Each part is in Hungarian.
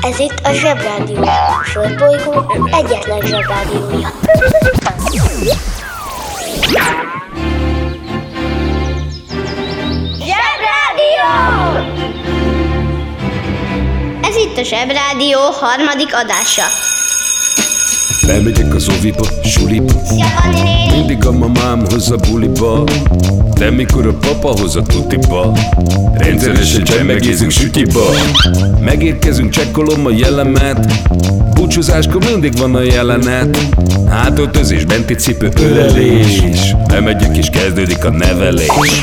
Ez itt a Zsebrádió. A Földbolygó egyetlen Zsebrádiója. Zsebrádió! Ez itt a Zsebrádió harmadik adása. Lemegyek az oviba, suliba! Mindig a mamám hoz a buliba De mikor a papa hoz a tutiba Rendszeresen csemmegézünk sütiba. Megérkezünk, csekkolom a jellemet Búcsúzáskor mindig van a jelenet. Hátöltözés, benti cipő, ölelés. Lemegyek és kezdődik a nevelés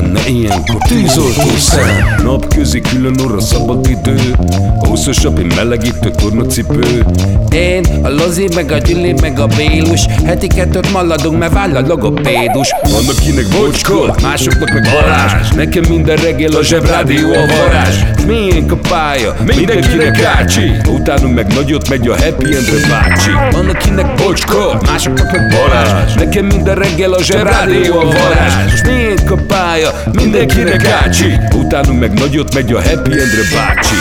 tenne ilyenkor tűzoltó szem? Napközi külön orra szabad idő Húszosabb, én melegítő tornacipő. Én, a Lozi, meg a Gyüli, meg a Bélus Heti kettőt maladunk, mert váll a logopédus. Vannak kinek bocskor, másoknak meg varázs. Nekem minden reggel a zsebrádió a varázs. Miénk a pálya, mindenkinek ácsi Utánunk meg nagyot megy a happy endre bácsi. Vannak kinek bocskor, másoknak meg varázs. Nekem minden reggel a zsebrádió a varázs. Miénk a pálya, mindenkinek ácsi Utánunk meg nagyot megy a happy endre bácsi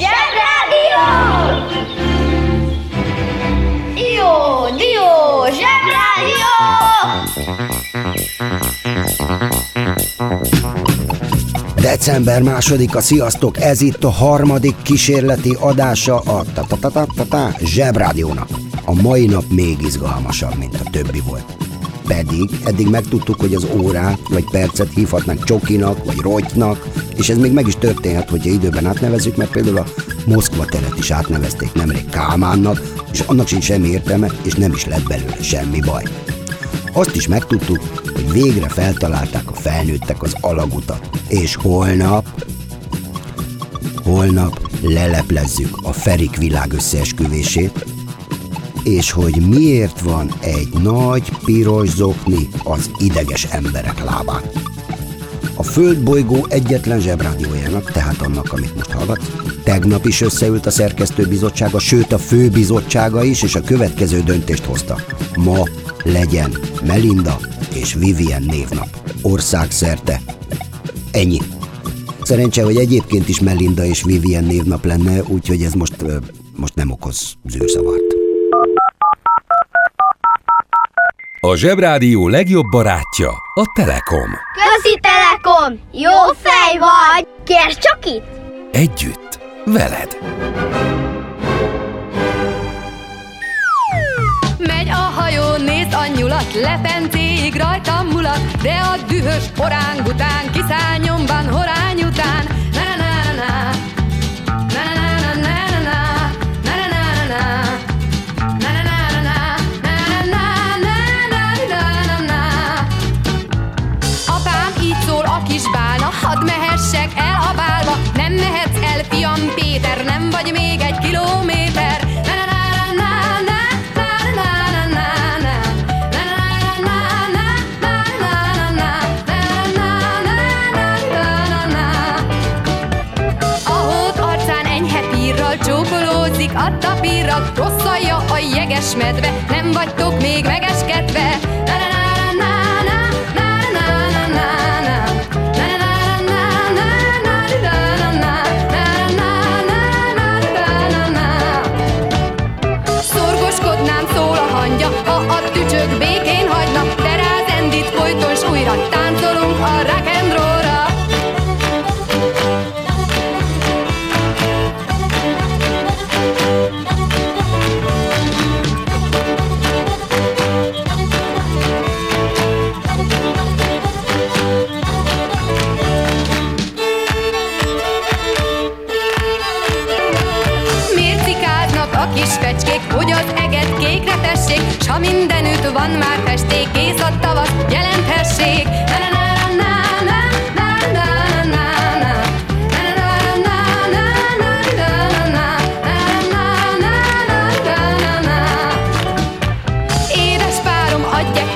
Zsebrádió! Jó, dió, Zsebrádió! December második a sziasztok, ez itt a harmadik kísérleti adása a ta ta ta ta ta ta Zsebrádiónak. A mai nap még izgalmasabb, mint a többi volt. Pedig eddig megtudtuk, hogy az órát vagy percet hívhatnánk csokinak vagy rotynak, és ez még meg is történhet, hogyha időben átnevezzük, mert például a Moszkva teret is átnevezték nemrég Kálmánnak, és annak sincs semmi értelme, és nem is lett belőle semmi baj. Azt is megtudtuk, hogy végre feltalálták a felnőttek az alagutat. És holnap, holnap leleplezzük a Ferik világ összeesküvését, és hogy miért van egy nagy piros zokni az ideges emberek lábán. A Földbolygó egyetlen zsebrádiójának, tehát annak, amit most hallgatsz, tegnap is összeült a szerkesztőbizottsága, sőt a főbizottsága is, és a következő döntést hozta. Ma legyen Melinda és Vivian névnap. Országszerte. Ennyi. Szerencse, hogy egyébként is Melinda és Vivian névnap lenne, úgyhogy ez most, most nem okoz zűrzavart. A Zsebrádió legjobb barátja a Telekom Közi Telekom! Jó fej vagy! Kérd csak itt! Együtt, veled Megy a hajó, nézd a nyulat, lepencéig rajtam mulat, de a dühös oráng után, kiszáll nyomban horány után. Hadd mehessek el a bálba, nem mehetsz el, fiam Péter, nem vagy még egy kilométer. Na na na na na na na na na a tapírral, rosszalja a jeges medve, nem vagytok még megeskedve.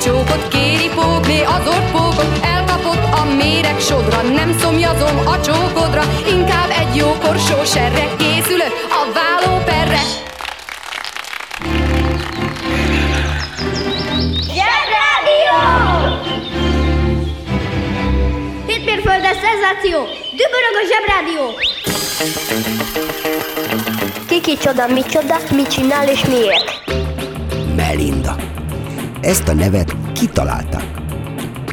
Csókot, kéri pókné az orpókot, elkapott a méreg sodra, nem szomjazom a csókodra, inkább egy jó korsó serre készülök a vállóperre. Zsebrádió! Hétmérföldes szenzáció! Dübörög a zsebrádió! Kiki csoda, mi csoda, mit csinál és miért? Melinda. Ezt a nevet kitalálta.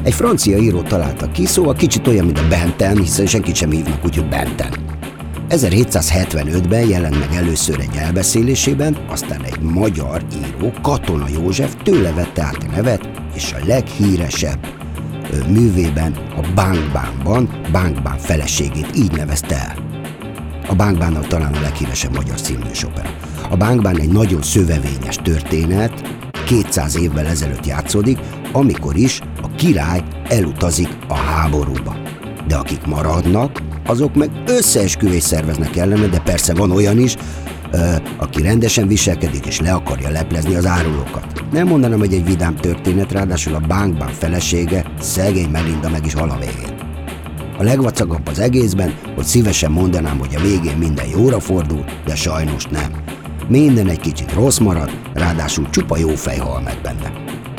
Egy francia író találta ki, szóval kicsit olyan, mint a Benten, hiszen senkit sem hívnak úgy, hogy Benten. 1775-ben jelent meg először egy elbeszélésében, aztán egy magyar író, Katona József tőle vette át a nevet, és a leghíresebb művében, a Bánkbánban, Bánkbán feleségét így nevezte el. A Bánkbánnal talán a leghíresebb magyar színműs. A Bánkbán egy nagyon szövevényes történet, 200 évvel ezelőtt játszódik, amikor is a király elutazik a háborúba. De akik maradnak, azok meg összeesküvés szerveznek ellene, de persze van olyan is, aki rendesen viselkedik és le akarja leplezni az árulókat. Nem mondanám, hogy egy vidám történet, ráadásul a Bánkbán felesége, szegény Melinda meg is hal a végén. A legvacagabb az egészben, hogy szívesen mondanám, hogy a végén minden jóra fordul, de sajnos nem. Minden egy kicsit rossz marad, ráadásul csupa jó fej hal meg benne.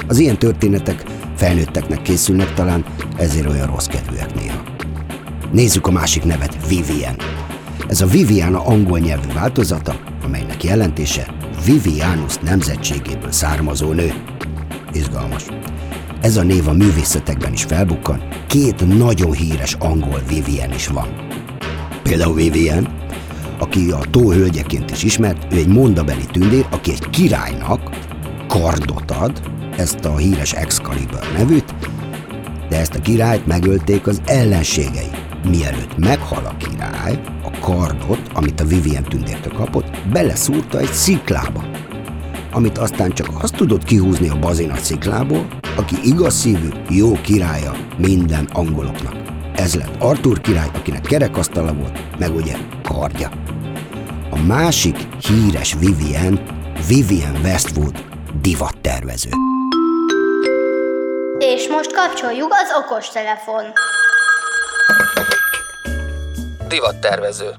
Az ilyen történetek felnőtteknek készülnek talán, ezért olyan rossz kedvűek néha. Nézzük a másik nevet, Vivian. Ez a Viviana angol nyelvű változata, amelynek jelentése Vivianus nemzetségéből származó nő. Izgalmas. Ez a név a művészetekben is felbukkan, két nagyon híres angol Vivian is van. Például Vivian, aki a tóhölgyeként is ismert, ő egy mondabeli tündér, aki egy királynak kardot ad, ezt a híres Excalibur nevűt, de ezt a királyt megölték az ellenségei. Mielőtt meghal a király, a kardot, amit a Vivian tündértől kapott, beleszúrta egy sziklába, amit aztán csak azt tudott kihúzni a bazina sziklából, aki igaz szívű, jó királya minden angoloknak. Ez lett Arthur király, akinek kerekasztala volt, meg ugye kardja. A másik híres Vivian, Vivian Westwood divattervező. És most kapcsoljuk az okostelefon. divattervező.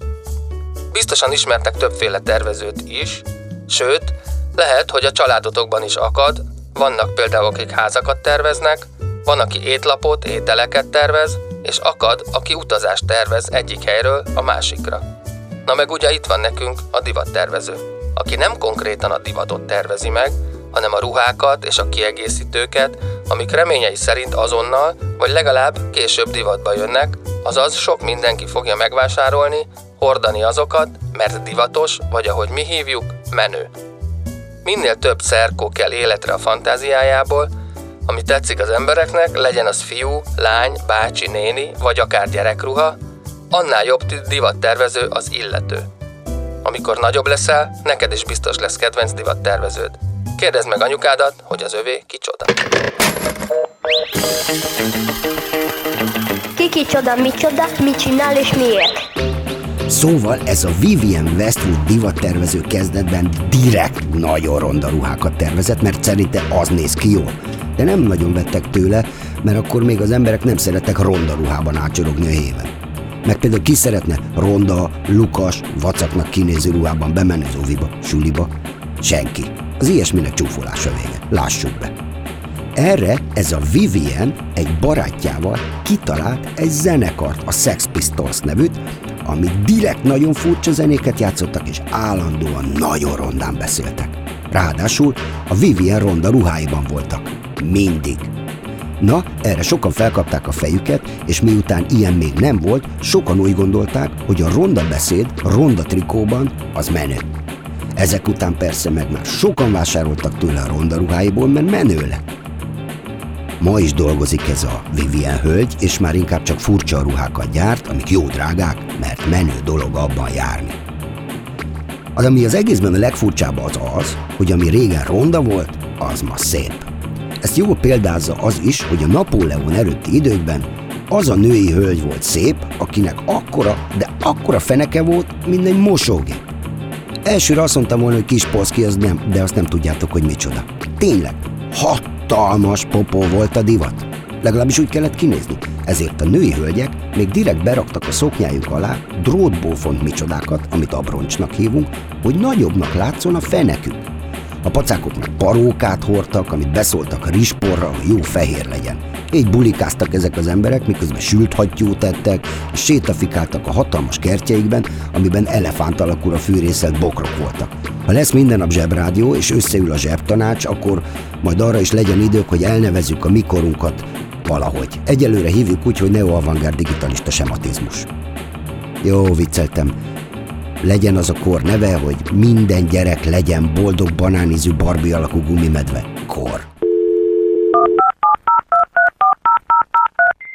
Biztosan ismertek többféle tervezőt is, sőt, lehet, hogy a családotokban is akad, vannak például, akik házakat terveznek, van, aki étlapot, ételeket tervez, és akad, aki utazást tervez egyik helyről a másikra. Na meg ugye itt van nekünk a divattervező, aki nem konkrétan a divatot tervezi meg, hanem a ruhákat és a kiegészítőket, amik reményei szerint azonnal, vagy legalább később divatba jönnek, azaz sok mindenki fogja megvásárolni, hordani azokat, mert divatos, vagy ahogy mi hívjuk, menő. Minél több szerkó kell életre a fantáziájából, ami tetszik az embereknek, legyen az fiú, lány, bácsi, néni, vagy akár gyerekruha, annál jobb divattervező az illető. Amikor nagyobb leszel, neked is biztos lesz kedvenc divatterveződ. Kérdezd meg anyukádat, hogy az övé kicsoda. Kiki csoda, mi csoda, mit csinál és miért? Szóval ez a Vivian Westwood divattervező kezdetben direkt nagyon ronda ruhákat tervezett, mert szerinte az néz ki jól. De nem nagyon vettek tőle, mert akkor még az emberek nem szerettek ronda ruhában ácsorogni a héven. Meg például ki szeretne ronda, lukas, vacaknak kinéző ruhában bemenni az oviba, suliba? Senki. Az ilyesminek csúfolása vége. Lássuk be. Erre ez a Vivian egy barátjával kitalált egy zenekart, a Sex Pistols nevűt, ami direkt nagyon furcsa zenéket játszottak, és állandóan nagyon rondán beszéltek. Ráadásul a Vivian ronda ruháiban voltak. Mindig. Na, erre sokan felkapták a fejüket, és miután ilyen még nem volt, sokan úgy gondolták, hogy a ronda beszéd ronda trikóban az menő. Ezek után persze meg már sokan vásároltak tőle a ronda ruháiból, mert menő lett. Ma is dolgozik ez a Vivian hölgy, és már inkább csak furcsa ruhákat gyárt, amik jó drágák, mert menő dolog abban járni. Az, ami az egészben a legfurcsább az az, hogy ami régen ronda volt, az ma szép. Ezt jól példázza az is, hogy a Napóleon előtti időkben az a női hölgy volt szép, akinek akkora, de akkora feneke volt, mint egy mosógép. Elsőre azt mondtam volna, hogy kis polszki, az nem, de azt nem tudjátok, hogy micsoda. Tényleg, hatalmas popó volt a divat. Legalábbis úgy kellett kinézni. Ezért a női hölgyek még direkt beraktak a szoknyájuk alá drótbófont micsodákat, amit abroncsnak hívunk, hogy nagyobbnak látszon a fenekük. A pacákok meg parókát hordtak, amit beszóltak a risporra, hogy jó fehér legyen. Így bulikáztak ezek az emberek, miközben sült hattyút ettek, és sétafikáltak a hatalmas kertjeikben, amiben elefánt alakúra fűrészelt bokrok voltak. Ha lesz minden nap zsebrádió, és összeül a zsebtanács, akkor majd arra is legyen idők, hogy elnevezzük a mikorunkat valahogy. Egyelőre hívjuk úgy, hogy neo-avantgárd digitalista sematizmus. Jó, vicceltem. Legyen az a kor neve, hogy minden gyerek legyen boldog banánizű barbi alakú gumimedve. Kor.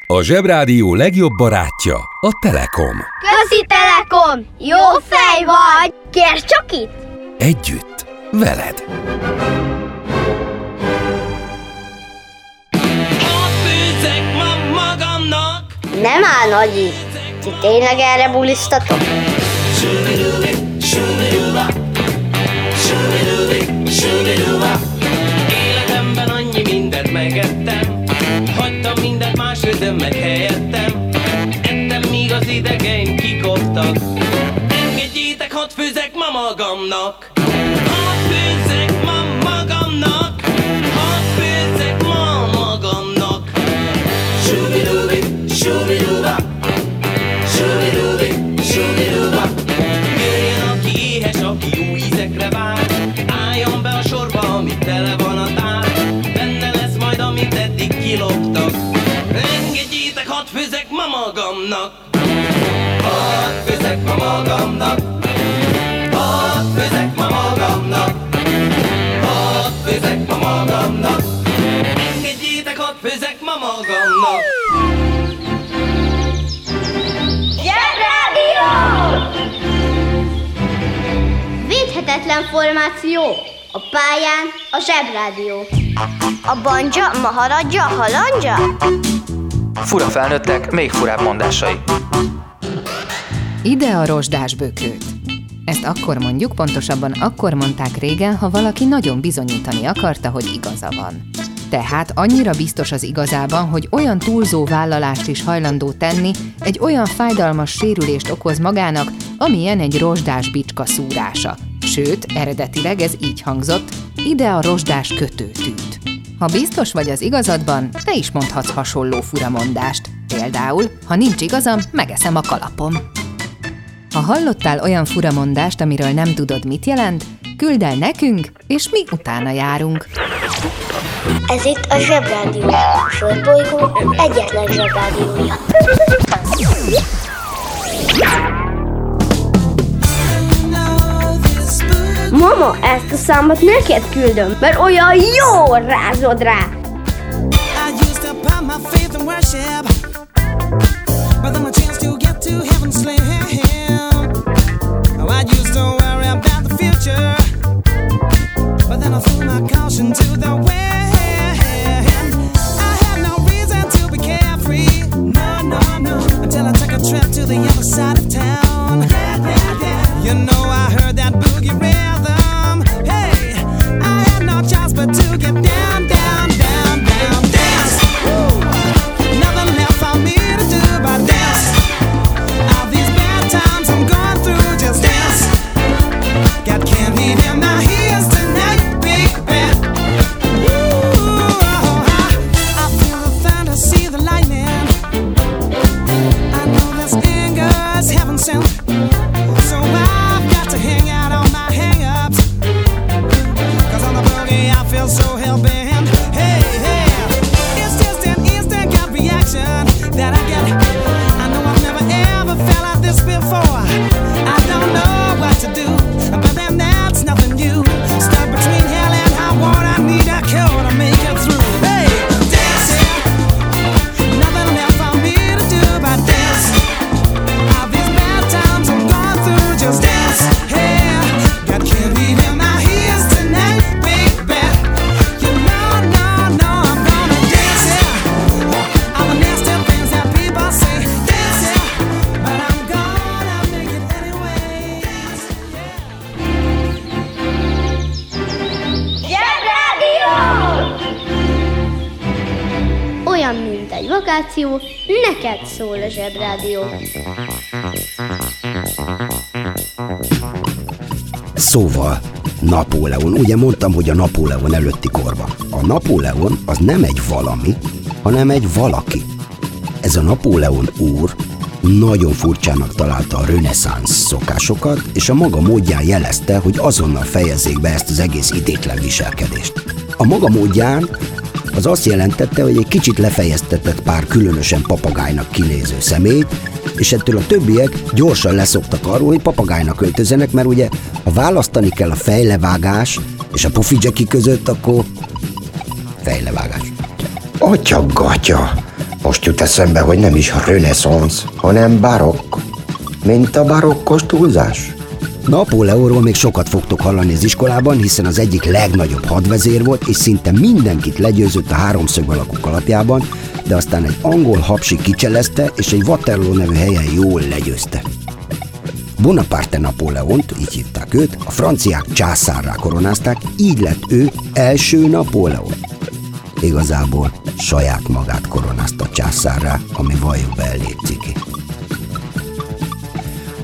A Zsebrádió legjobb barátja a Telekom. Közi Telekom! Jó fej vagy! Kérd csak itt! Együtt, veled. Nem áll nagyi! Ti tényleg erre bulisztatok? Más meg helyettem. Ettem míg az idegeim kikoptak. Engedjétek, hadd főzek ma magamnak. Hadd főzek magamnak Hadd főzek ma magamnak Hadd főzek ma magamnak Hadd főzek ma magamnak Engedjétek, hadd főzek ma magamnak Zsebrádió! Védhetetlen formáció. A pályán a Zsebrádió. A banja, maharadja, halandja? Fura felnőttek, még furább mondásai. Ide a rozsdás. Ezt akkor mondjuk, pontosabban akkor mondták régen, ha valaki nagyon bizonyítani akarta, hogy igaza van. Tehát annyira biztos az igazában, hogy olyan túlzó vállalást is hajlandó tenni, egy olyan fájdalmas sérülést okoz magának, amilyen egy rozsdás bicska szúrása. Sőt, eredetileg ez így hangzott, ide a rozsdás kötőtűt. Ha biztos vagy az igazadban, te is mondhatsz hasonló furamondást. Például, ha nincs igazam, megeszem a kalapom. Ha hallottál olyan furamondást, amiről nem tudod, mit jelent, küld el nekünk, és mi utána járunk. Ez itt a Zsebrádió. A egyetlen Zsebrádiója. Mama, ezt a számot neked küldöm, mert olyan jó rázod rá. I used to my faith worship, but then to get to heaven. Oh, I used to worry about the future, but then I threw my caution to the wind. I had no reason to be carefree, no, no, no, until I took a trip to the other side of town. You know I heard that boogie rhythm. Vakáció, neked szól a Zsebrádió. Szóval, Napóleon. Ugye mondtam, hogy a Napóleon előtti korban. A Napóleon az nem egy valami, hanem egy valaki. Ez a Napóleon úr nagyon furcsának találta a reneszánsz szokásokat, és a maga módján jelezte, hogy azonnal fejezzék be ezt az egész idétlen viselkedést. A maga módján az azt jelentette, hogy egy kicsit lefejeztetett pár különösen papagájnak kinéző szemét, és ettől a többiek gyorsan leszoktak arról, hogy papagájnak öltözenek, mert ugye ha választani kell a fejlevágás és a pofidzseki között, akkor fejlevágás. Atya gatya! Most jut eszembe, hogy nem is reneszánsz, hanem barokk. Mint a barokkos túlzás. Napóleonról még sokat fogtok hallani az iskolában, hiszen az egyik legnagyobb hadvezér volt, és szinte mindenkit legyőzött a háromszög alakú kalapjában, de aztán egy angol hapsi kicselezte, és egy Waterloo nevű helyen jól legyőzte. Bonaparte Napóleont, így hívták őt, a franciák császárrá koronázták, így lett ő első Napóleon. Igazából saját magát koronázta császárrá, ami valljuk be.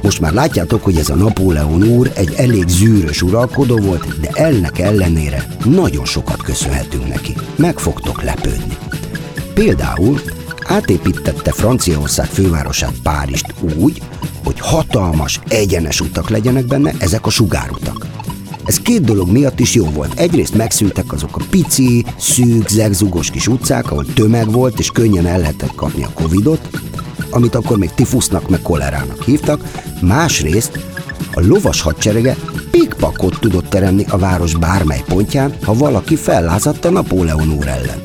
Most már látjátok, hogy ez a Napóleon úr egy elég zűrös uralkodó volt, de ennek ellenére nagyon sokat köszönhetünk neki. Meg fogtok lepődni. Például átépítette Franciaország fővárosát Párizst úgy, hogy hatalmas, egyenes utak legyenek benne, ezek a sugárutak. Ez két dolog miatt is jó volt. Egyrészt megszűntek azok a pici, szűk, zegzugos kis utcák, ahol tömeg volt, és könnyen el lehetett kapni a Covidot, amit akkor még tifusznak meg kolerának hívtak, másrészt a lovas hadserege pikpakot tudott teremni a város bármely pontján, ha valaki fellázadta Napóleon úr ellen.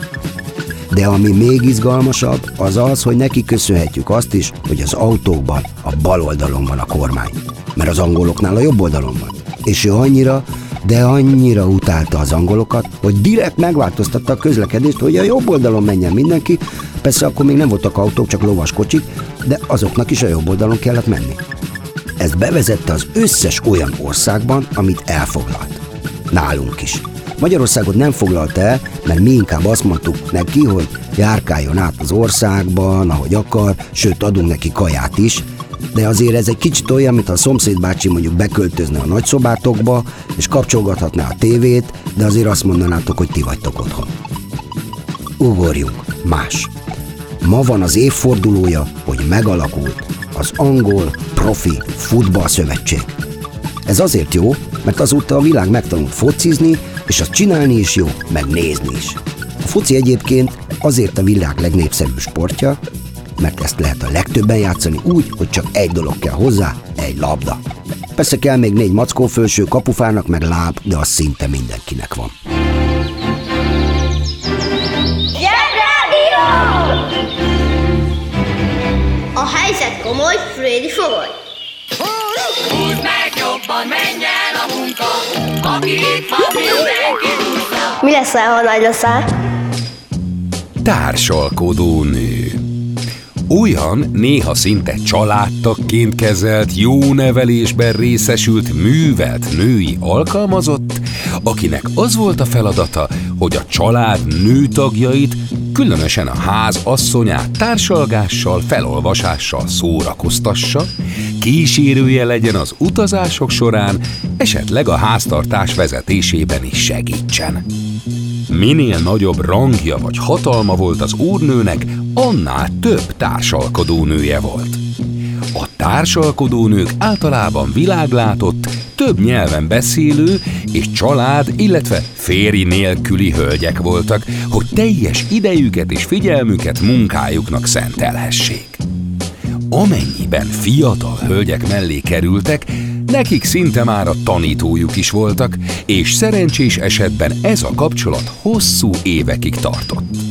De ami még izgalmasabb, az az, hogy neki köszönhetjük azt is, hogy az autókban a bal oldalon van a kormány. Mert az angoloknál a jobb oldalon van. És ő annyira, de annyira utálta az angolokat, hogy direkt megváltoztatta a közlekedést, hogy a jobb oldalon menjen mindenki, persze akkor még nem voltak autók, csak lovaskocsik, de azoknak is a jobb oldalon kellett menni. Ezt bevezette az összes olyan országban, amit elfoglalt. Nálunk is. Magyarországot nem foglalta el, mert mi inkább azt mondtuk neki, hogy járkáljon át az országban, ahogy akar, sőt adunk neki kaját is, de azért ez egy kicsit olyan, mint a szomszéd bácsi mondjuk beköltözne a nagyszobátokba, és kapcsolgathatná a tévét, de azért azt mondanátok, hogy ti vagytok otthon. Ugorjunk, más. Ma van az évfordulója, hogy megalakult az angol profi futballszövetség. Ez azért jó, mert azóta a világ megtanult focizni, és azt csinálni is jó, meg nézni is. A foci egyébként azért a világ legnépszerűbb sportja, mert ezt lehet a legtöbben játszani úgy, hogy csak egy dolog kell hozzá, egy labda. Persze kell még négy mackó fölső, kapufának meg láb, de az szinte mindenkinek van. A helyzet komoly, Freddy fogoly. Húzd meg jobban, menj el a munka, aki itt van, mindenki húzza. Mi leszel, ha nagy leszel? Társalkodó nő. Olyan néha szinte családtagként kezelt, jó nevelésben részesült, művelt női alkalmazott, akinek az volt a feladata, hogy a család nőtagjait, különösen a ház asszonyát társalgással, felolvasással szórakoztassa, kísérője legyen az utazások során, esetleg a háztartás vezetésében is segítsen. Minél nagyobb rangja vagy hatalma volt az úrnőnek, annál több társalkodónője volt. A társalkodónők általában világlátott, több nyelven beszélő és család, illetve férj nélküli hölgyek voltak, hogy teljes idejüket és figyelmüket munkájuknak szentelhessék. Amennyiben fiatal hölgyek mellé kerültek, nekik szinte már a tanítójuk is voltak, és szerencsés esetben ez a kapcsolat hosszú évekig tartott.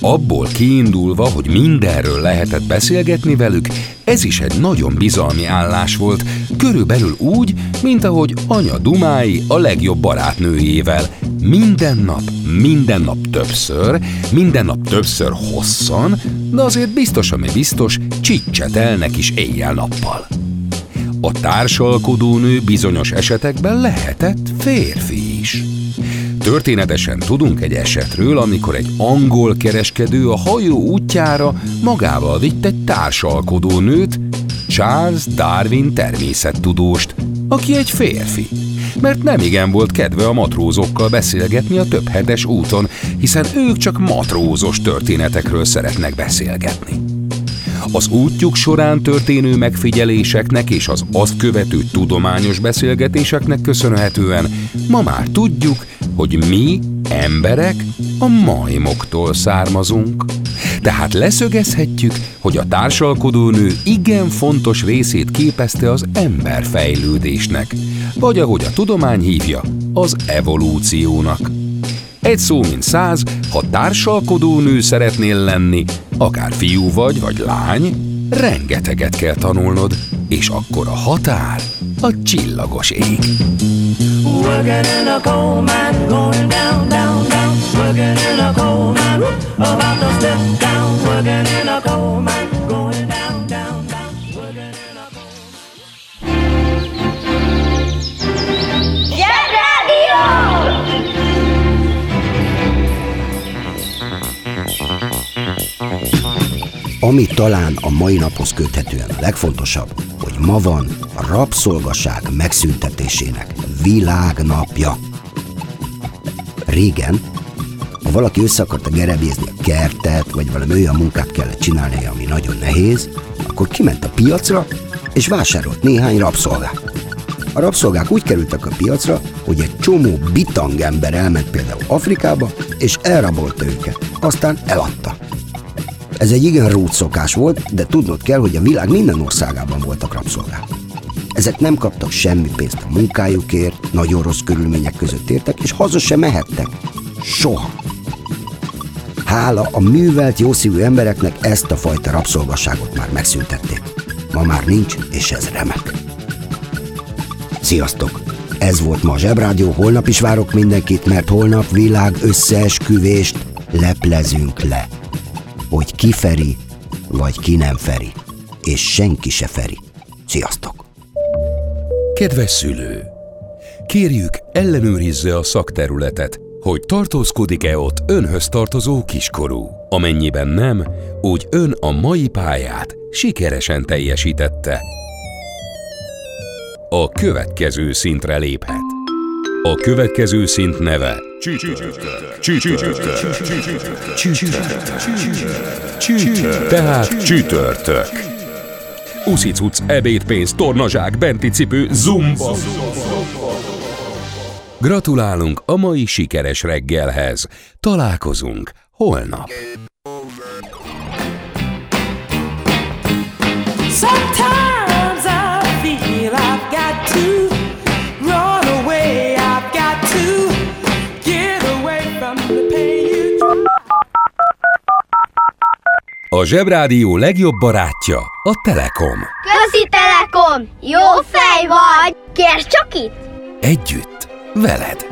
Abból kiindulva, hogy mindenről lehetett beszélgetni velük, ez is egy nagyon bizalmi állás volt, körülbelül úgy, mint ahogy anya Dumái a legjobb barátnőjével. Minden nap, minden nap többször, minden nap többször hosszan, de azért biztos, ami biztos, csicsetelnek is éjjel-nappal. A társalkodónő bizonyos esetekben lehetett férfi is. Történetesen tudunk egy esetről, amikor egy angol kereskedő a hajó útjára magával vitt egy társalkodó nőt, Charles Darwin természettudóst, aki egy férfi. Mert nem igen volt kedve a matrózokkal beszélgetni a több hetes úton, hiszen ők csak matrózos történetekről szeretnek beszélgetni. Az útjuk során történő megfigyeléseknek és az azt követő tudományos beszélgetéseknek köszönhetően ma már tudjuk, hogy mi, emberek, a majmoktól származunk. Tehát leszögezhetjük, hogy a társalkodónő igen fontos részét képezte az ember fejlődésnek, vagy ahogy a tudomány hívja, az evolúciónak. Egy szó mint száz, ha társalkodó nő szeretnél lenni, akár fiú vagy, vagy lány, rengeteget kell tanulnod, és akkor a határ a csillagos ég. Working in a coal mine, going down, down, down. Working in a coal mine, about to step down. Working in a coal mine! Ami talán a mai naphoz köthetően legfontosabb, hogy ma van a rabszolgaság megszüntetésének világnapja. Régen, ha valaki össze akarta gerebézni a kertet, vagy valami olyan munkát kellett csinálnia, ami nagyon nehéz, akkor kiment a piacra, és vásárolt néhány rabszolgát. A rabszolgák úgy kerültek a piacra, hogy egy csomó bitang ember elment például Afrikába, és elrabolta őket, aztán eladta. Ez egy igen rút szokás volt, de tudnod kell, hogy a világ minden országában voltak rabszolgák. Ezek nem kaptak semmi pénzt a munkájukért, nagyon rossz körülmények között értek, és haza sem mehettek. Soha. Hála a művelt, jószívű embereknek ezt a fajta rabszolgasságot már megszüntették. Ma már nincs, és ez remek. Sziasztok! Ez volt ma a Zsebrádió, holnap is várok mindenkit, mert holnap világ összeesküvést leplezünk le. Hogy ki feri, vagy ki nem feri. És senki se feri. Sziasztok! Kedves szülő! Kérjük, ellenőrizze a szakterületet, hogy tartózkodik-e ott önhöz tartozó kiskorú. Amennyiben nem, úgy ön a mai pályát sikeresen teljesítette. A következő szintre léphet. A következő szint neve tehát csütörtök. Uszicuc, ebédpénz, tornazsák, benti cipő, zumba. Gratulálunk a mai sikeres reggelhez. Találkozunk holnap. Sometimes A Zsebrádió legjobb barátja a Telekom. Közi Telekom! Jó fej vagy! Kérd csak itt! Együtt, veled.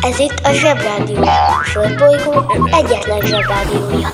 Ez itt a Zsebrádió. A Földbolygó egyetlen Zsebrádiója.